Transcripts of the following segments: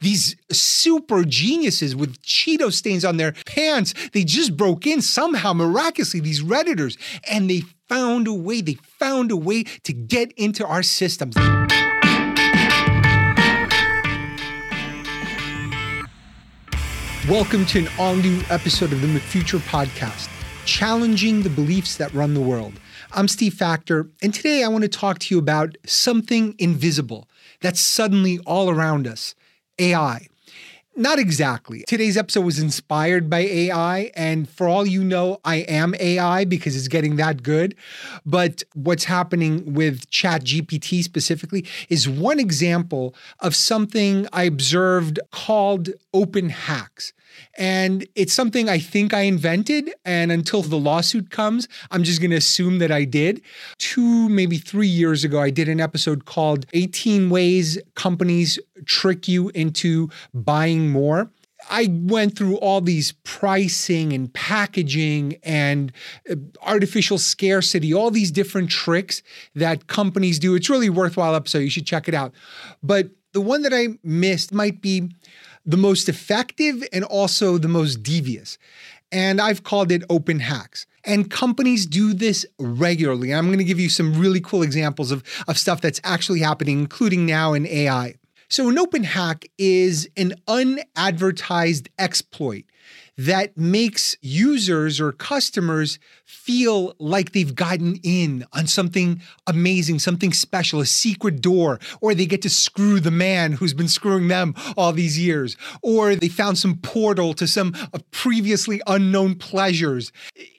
these super geniuses with Cheeto stains on their pants. They just broke in somehow, miraculously, these Redditors, and they found a way, they found a way to get into our systems. Welcome to an all new episode of the McFuture podcast, challenging the beliefs that run the world. I'm Steve Faktor, and today I want to talk to you about something invisible that's suddenly all around us AI. Not exactly. Today's episode was inspired by AI, and for all you know, I am AI because it's getting that good. But what's happening with ChatGPT specifically is one example of something I observed called open hacks. And it's something I think I invented. And until the lawsuit comes, I'm just going to assume that I did. Two, maybe three years ago, I did an episode called 18 Ways Companies Trick You into Buying More. I went through all these pricing and packaging and uh, artificial scarcity, all these different tricks that companies do. It's really worthwhile episode. You should check it out. But the one that I missed might be the most effective and also the most devious. And I've called it open hacks. And companies do this regularly. I'm going to give you some really cool examples of, of stuff that's actually happening, including now in AI. So, an open hack is an unadvertised exploit that makes users or customers feel like they've gotten in on something amazing, something special, a secret door, or they get to screw the man who's been screwing them all these years, or they found some portal to some uh, previously unknown pleasures.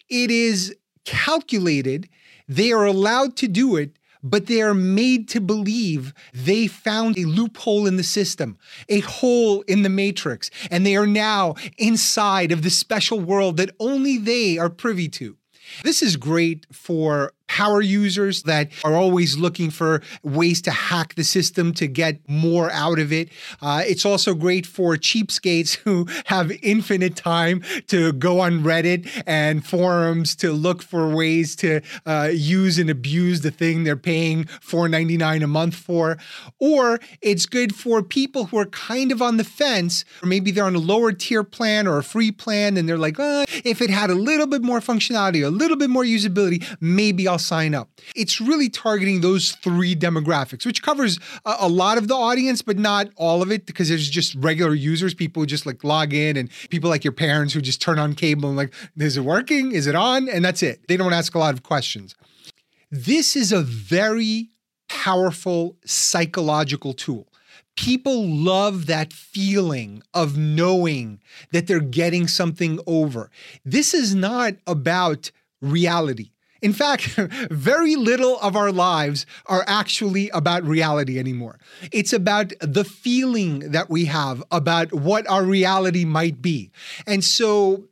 It is calculated. They are allowed to do it but they are made to believe they found a loophole in the system, a hole in the matrix, and they are now inside of the special world that only they are privy to. This is great for power users that are always looking for ways to hack the system to get more out of it. Uh, it's also great for cheapskates who have infinite time to go on Reddit and forums to look for ways to uh, use and abuse the thing they're paying $4.99 a month for. Or it's good for people who are kind of on the fence, or maybe they're on a lower tier plan or a free plan, and they're like, uh, if it had a little bit more functionality, a little bit more usability, maybe I'll sign up. It's really targeting those three demographics, which covers a, a lot of the audience, but not all of it because there's just regular users, people who just like log in and people like your parents who just turn on cable and like, is it working? Is it on? And that's it. They don't ask a lot of questions. This is a very powerful psychological tool. People love that feeling of knowing that they're getting something over. This is not about reality. In fact, very little of our lives are actually about reality anymore. It's about the feeling that we have about what our reality might be. And so,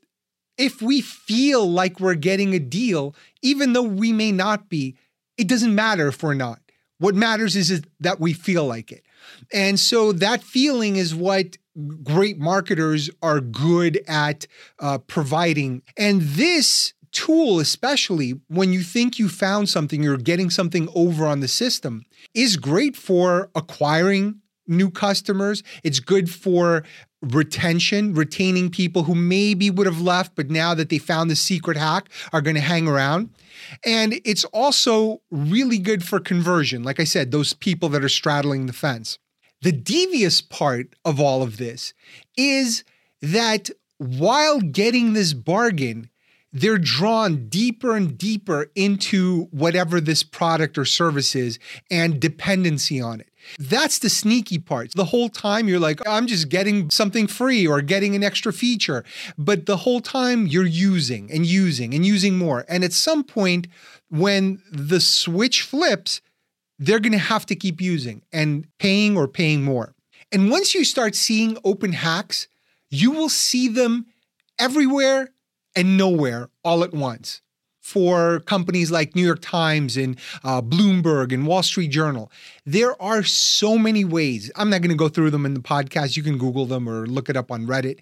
if we feel like we're getting a deal, even though we may not be, it doesn't matter if we're not. What matters is, that we feel like it. And so, that feeling is what great marketers are good at uh, providing. And this tool, especially when you think you found something, you're getting something over on the system, is great for acquiring new customers. It's good for retention, retaining people who maybe would have left, but now that they found the secret hack are going to hang around. And it's also really good for conversion. Like I said, those people that are straddling the fence. The devious part of all of this is that while getting this bargain, they're drawn deeper and deeper into whatever this product or service is and dependency on it. That's the sneaky part. The whole time you're like, I'm just getting something free or getting an extra feature. But the whole time you're using and using and using more. And at some point, when the switch flips, they're going to have to keep using and paying or paying more. And once you start seeing open hacks, you will see them everywhere and nowhere all at once for companies like New York Times and uh, Bloomberg and Wall Street Journal. There are so many ways. I'm not going to go through them in the podcast. You can Google them or look it up on Reddit.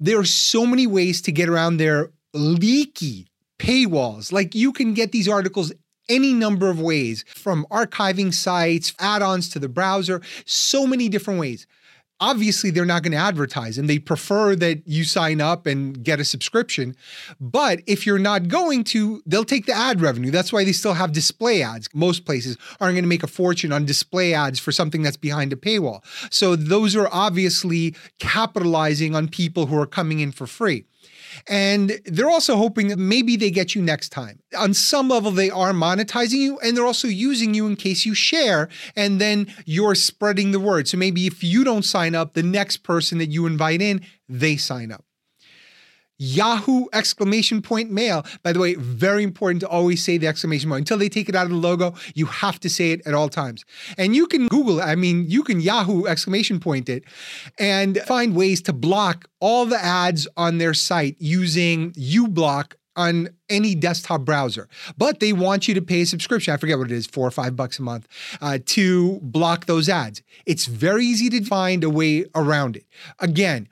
There are so many ways to get around their leaky paywalls. Like you can get these articles any number of ways from archiving sites, add ons to the browser, so many different ways. Obviously they're not going to advertise and they prefer that you sign up and get a subscription. But if you're not going to, they'll take the ad revenue. That's why they still have display ads. Most places aren't going to make a fortune on display ads for something that's behind a paywall. So those are obviously capitalizing on people who are coming in for free. And they're also hoping that maybe they get you next time. On some level, they are monetizing you and they're also using you in case you share and then you're spreading the word. So maybe if you don't sign up, the next person that you invite in, they sign up. Yahoo exclamation point mail. By the way, very important to always say the exclamation point. Until they take it out of the logo, you have to say it at all times. And you can Google. I mean, you can Yahoo exclamation point it and find ways to block all the ads on their site using uBlock on any desktop browser. But they want you to pay a subscription. I forget what it is, four or five bucks a month, uh, to block those ads. It's very easy to find a way around it. Again,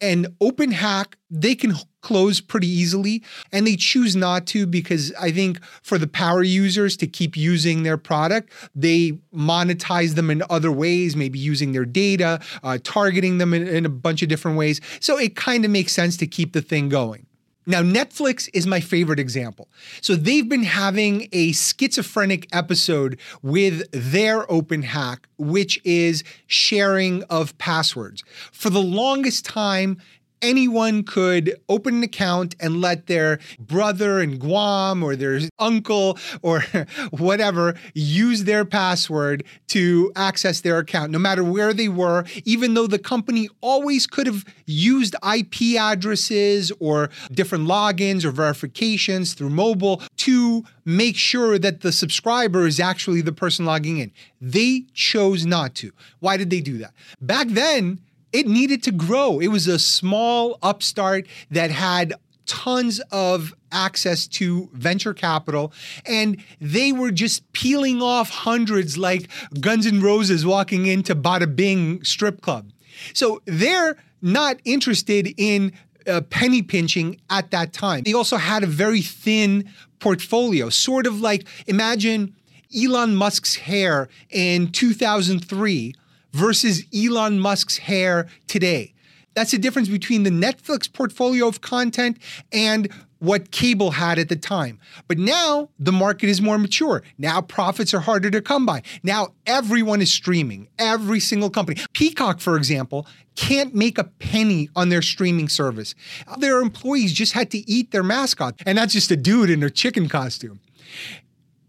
an open hack, they can close pretty easily and they choose not to because I think for the power users to keep using their product, they monetize them in other ways, maybe using their data, uh, targeting them in, in a bunch of different ways. So it kind of makes sense to keep the thing going. Now, Netflix is my favorite example. So they've been having a schizophrenic episode with their open hack, which is sharing of passwords. For the longest time, anyone could open an account and let their brother in Guam or their uncle or whatever use their password to access their account, no matter where they were, even though the company always could have used IP addresses or different logins or verifications through mobile to make sure that the subscriber is actually the person logging in. They chose not to. Why did they do that? Back then, it needed to grow. It was a small upstart that had tons of access to venture capital and they were just peeling off hundreds like Guns N' Roses walking into Bada Bing strip club. So they're not interested in uh, penny pinching at that time. They also had a very thin portfolio, sort of like imagine Elon Musk's hair in 2003 versus Elon Musk's hair today. That's the difference between the Netflix portfolio of content and what cable had at the time. But now the market is more mature. Now profits are harder to come by. Now everyone is streaming, every single company. Peacock, for example, can't make a penny on their streaming service. Their employees just had to eat their mascot, and that's just a dude in a chicken costume.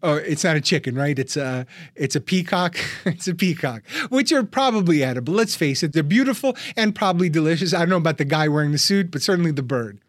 Oh, it's not a chicken, right? It's a it's a peacock. it's a peacock, which are probably edible. Let's face it, they're beautiful and probably delicious. I don't know about the guy wearing the suit, but certainly the bird.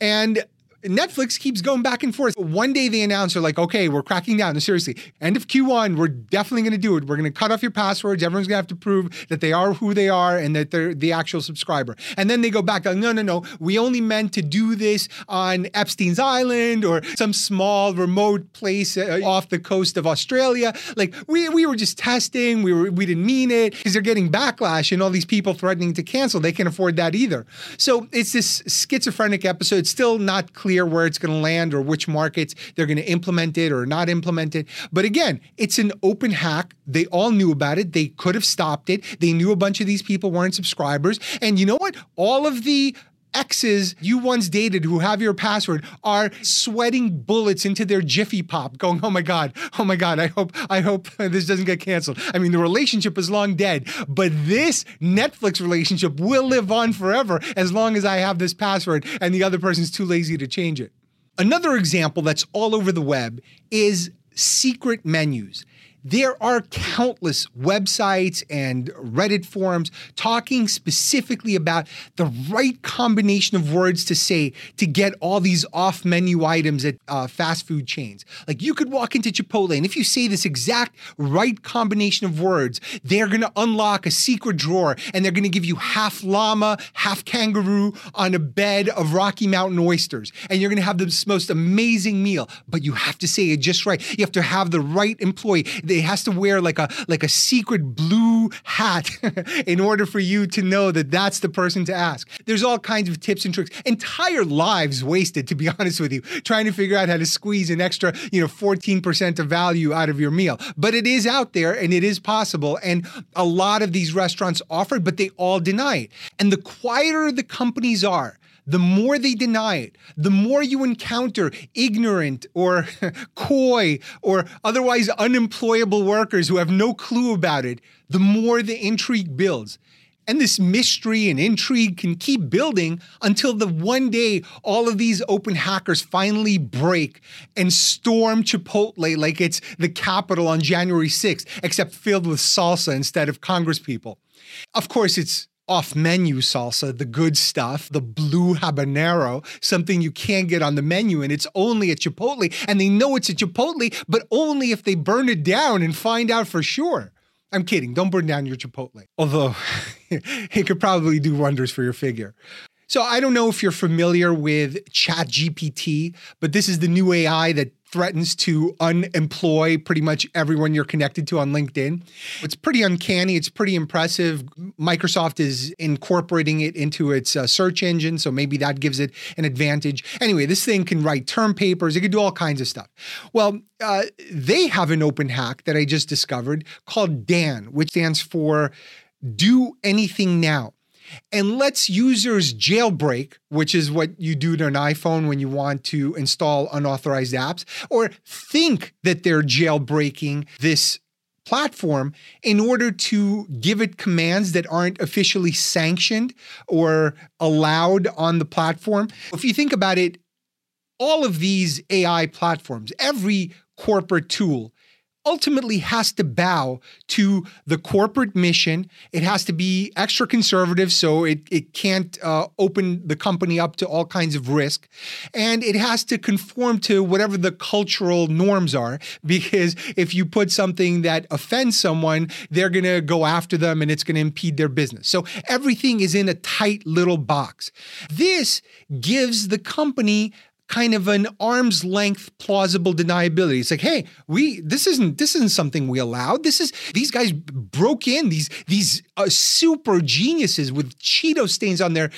And Netflix keeps going back and forth. One day they announce, they're like, okay, we're cracking down. No, seriously, end of Q1, we're definitely going to do it. We're going to cut off your passwords. Everyone's going to have to prove that they are who they are and that they're the actual subscriber. And then they go back, no, no, no, we only meant to do this on Epstein's Island or some small remote place uh, off the coast of Australia. Like we, we were just testing. We were we didn't mean it because they're getting backlash and all these people threatening to cancel. They can't afford that either. So it's this schizophrenic episode. It's still not clear clear where it's going to land or which markets they're going to implement it or not implement it. But again, it's an open hack. They all knew about it. They could have stopped it. They knew a bunch of these people weren't subscribers. And you know what? All of the exes you once dated who have your password are sweating bullets into their jiffy pop going oh my god oh my god i hope i hope this doesn't get canceled. I mean the relationship is long dead but this netflix relationship will live on forever as long as i have this password and the other person's too lazy to change it. Another example that's all over the web is secret menus there are countless websites and Reddit forums talking specifically about the right combination of words to say to get all these off menu items at uh, fast food chains. Like you could walk into Chipotle, and if you say this exact right combination of words, they're going to unlock a secret drawer and they're going to give you half llama, half kangaroo on a bed of Rocky Mountain oysters. And you're going to have the most amazing meal, but you have to say it just right. You have to have the right employee They has to wear like a like a secret blue hat in order for you to know that that's the person to ask. There's all kinds of tips and tricks. Entire lives wasted, to be honest with you, trying to figure out how to squeeze an extra, you know, 14% of value out of your meal. But it is out there and it is possible. And a lot of these restaurants offer it, but they all deny it. And the quieter the companies are, the more they deny it, the more you encounter ignorant or coy or otherwise unemployable workers who have no clue about it, the more the intrigue builds. And this mystery and intrigue can keep building until the one day all of these open hackers finally break and storm Chipotle like it's the Capitol on January 6th, except filled with salsa instead of Congress people. Of course, it's off menu salsa, the good stuff, the blue habanero, something you can't get on the menu and it's only at Chipotle. And they know it's at Chipotle, but only if they burn it down and find out for sure. I'm kidding. Don't burn down your Chipotle. Although it could probably do wonders for your figure. So I don't know if you're familiar with ChatGPT, but this is the new AI that threatens to unemploy pretty much everyone you're connected to on LinkedIn. It's pretty uncanny. It's pretty impressive. Microsoft is incorporating it into its uh, search engine, so maybe that gives it an advantage. Anyway, this thing can write term papers, it can do all kinds of stuff. Well, uh, they have an open hack that I just discovered called Dan, which stands for Do Anything Now and lets users jailbreak, which is what you do to an iPhone when you want to install unauthorized apps, or think that they're jailbreaking this platform in order to give it commands that aren't officially sanctioned or allowed on the platform. If you think about it, all of these AI platforms, every corporate tool ultimately has to bow to the corporate mission. It has to be extra conservative, so it, it can't uh, open the company up to all kinds of risk. And it has to conform to whatever the cultural norms are, because if you put something that offends someone, they're going to go after them and it's going to impede their business. So everything is in a tight little box. This gives the company kind of an arm's length plausible deniability. It's like, hey, we this isn't this isn't something we allowed. This is these guys broke in these these uh, super geniuses with Cheeto stains on their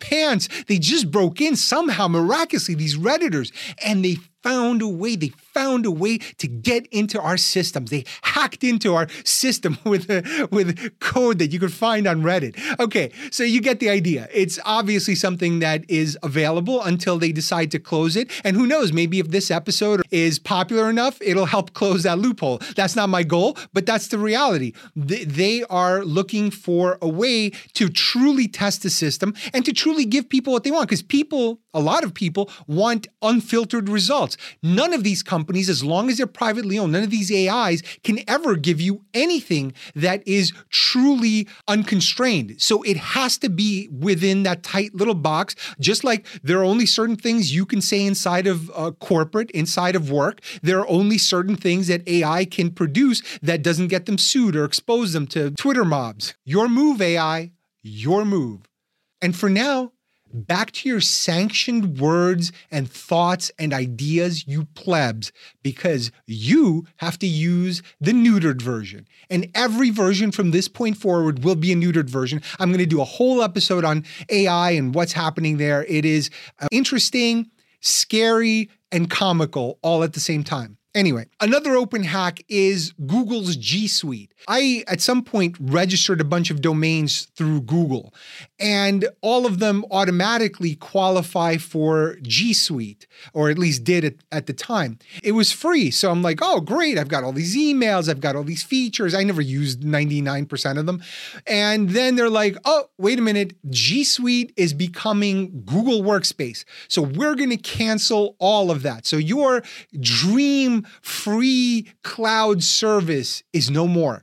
pants. They just broke in somehow miraculously these redditors and they found a way. They found a way to get into our systems. They hacked into our system with a, with code that you could find on Reddit. Okay, so you get the idea. It's obviously something that is available until they decide to close it. And who knows, maybe if this episode is popular enough, it'll help close that loophole. That's not my goal, but that's the reality. They are looking for a way to truly test the system and to truly give people what they want because people, a lot of people, want unfiltered results. None of these companies companies, as long as they're privately owned, none of these AIs can ever give you anything that is truly unconstrained. So it has to be within that tight little box, just like there are only certain things you can say inside of uh, corporate, inside of work. There are only certain things that AI can produce that doesn't get them sued or expose them to Twitter mobs. Your move, AI, your move. And for now, back to your sanctioned words and thoughts and ideas, you plebs, because you have to use the neutered version. And every version from this point forward will be a neutered version. I'm going to do a whole episode on AI and what's happening there. It is uh, interesting, scary, and comical all at the same time. Anyway, another open hack is Google's G Suite. I, at some point, registered a bunch of domains through Google, and all of them automatically qualify for G Suite, or at least did at, at the time. It was free. So I'm like, oh, great. I've got all these emails, I've got all these features. I never used 99% of them. And then they're like, oh, wait a minute. G Suite is becoming Google Workspace. So we're going to cancel all of that. So your dream free cloud service is no more.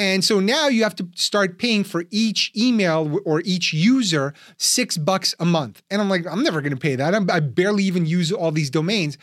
And so now you have to start paying for each email or each user six bucks a month. And I'm like, I'm never going to pay that. I'm, I barely even use all these domains.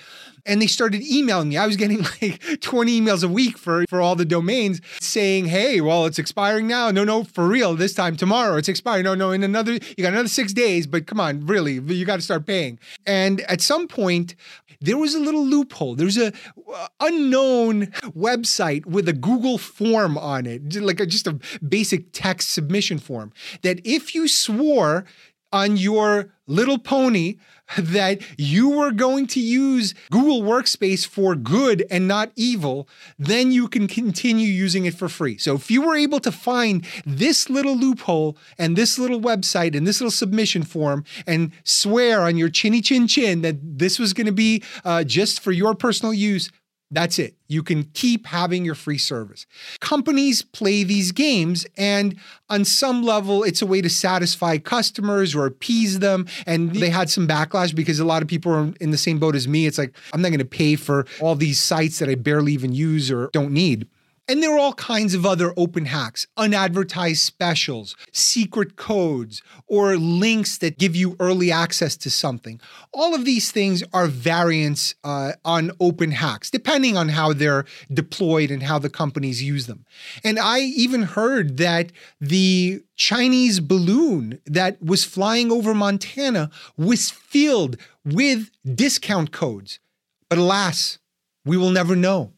And they started emailing me. I was getting like 20 emails a week for, for all the domains saying, hey, well, it's expiring now. No, no, for real, this time tomorrow. It's expiring. No, no, in another, you got another six days, but come on, really, you got to start paying. And at some point, there was a little loophole. There's a uh, unknown website with a Google form on it, like a, just a basic text submission form. That if you swore on your little pony that you were going to use Google Workspace for good and not evil, then you can continue using it for free. So if you were able to find this little loophole and this little website and this little submission form and swear on your chinny chin chin that this was going to be uh, just for your personal use, that's it. You can keep having your free service. Companies play these games, and on some level, it's a way to satisfy customers or appease them. And they had some backlash because a lot of people are in the same boat as me. It's like, I'm not going to pay for all these sites that I barely even use or don't need. And there are all kinds of other open hacks, unadvertised specials, secret codes, or links that give you early access to something. All of these things are variants uh, on open hacks, depending on how they're deployed and how the companies use them. And I even heard that the Chinese balloon that was flying over Montana was filled with discount codes. But alas, we will never know.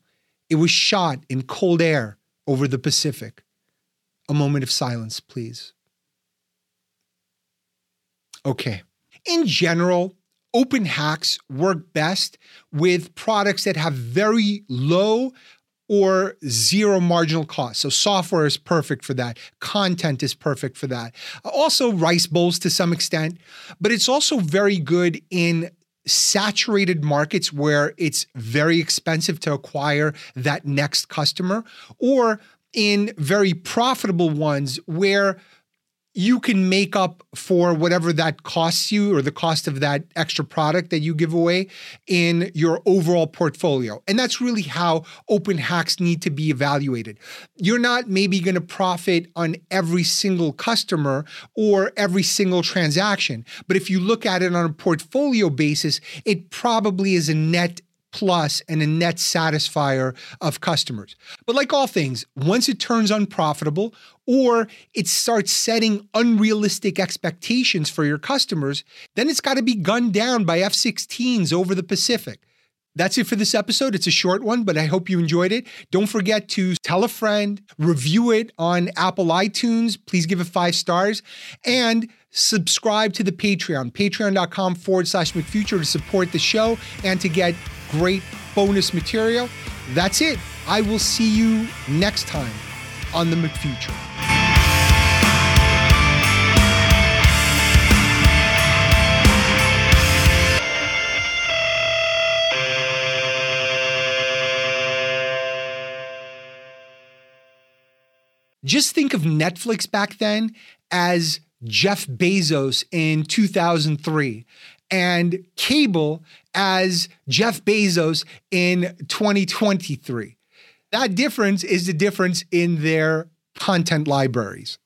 It was shot in cold air over the Pacific. A moment of silence, please. Okay. In general, open hacks work best with products that have very low or zero marginal cost. So software is perfect for that. Content is perfect for that. Also rice bowls to some extent, but it's also very good in saturated markets where it's very expensive to acquire that next customer, or in very profitable ones where you can make up for whatever that costs you or the cost of that extra product that you give away in your overall portfolio. And that's really how open hacks need to be evaluated. You're not maybe going to profit on every single customer or every single transaction, but if you look at it on a portfolio basis, it probably is a net plus and a net satisfier of customers. But like all things, once it turns unprofitable or it starts setting unrealistic expectations for your customers, then it's got to be gunned down by F 16s over the Pacific. That's it for this episode. It's a short one, but I hope you enjoyed it. Don't forget to tell a friend, review it on Apple iTunes. Please give it five stars and subscribe to the Patreon, patreon.com forward slash McFuture to support the show and to get great bonus material. That's it. I will see you next time on the McFuture. Just think of Netflix back then as Jeff Bezos in 2003 and cable as Jeff Bezos in 2023. That difference is the difference in their content libraries.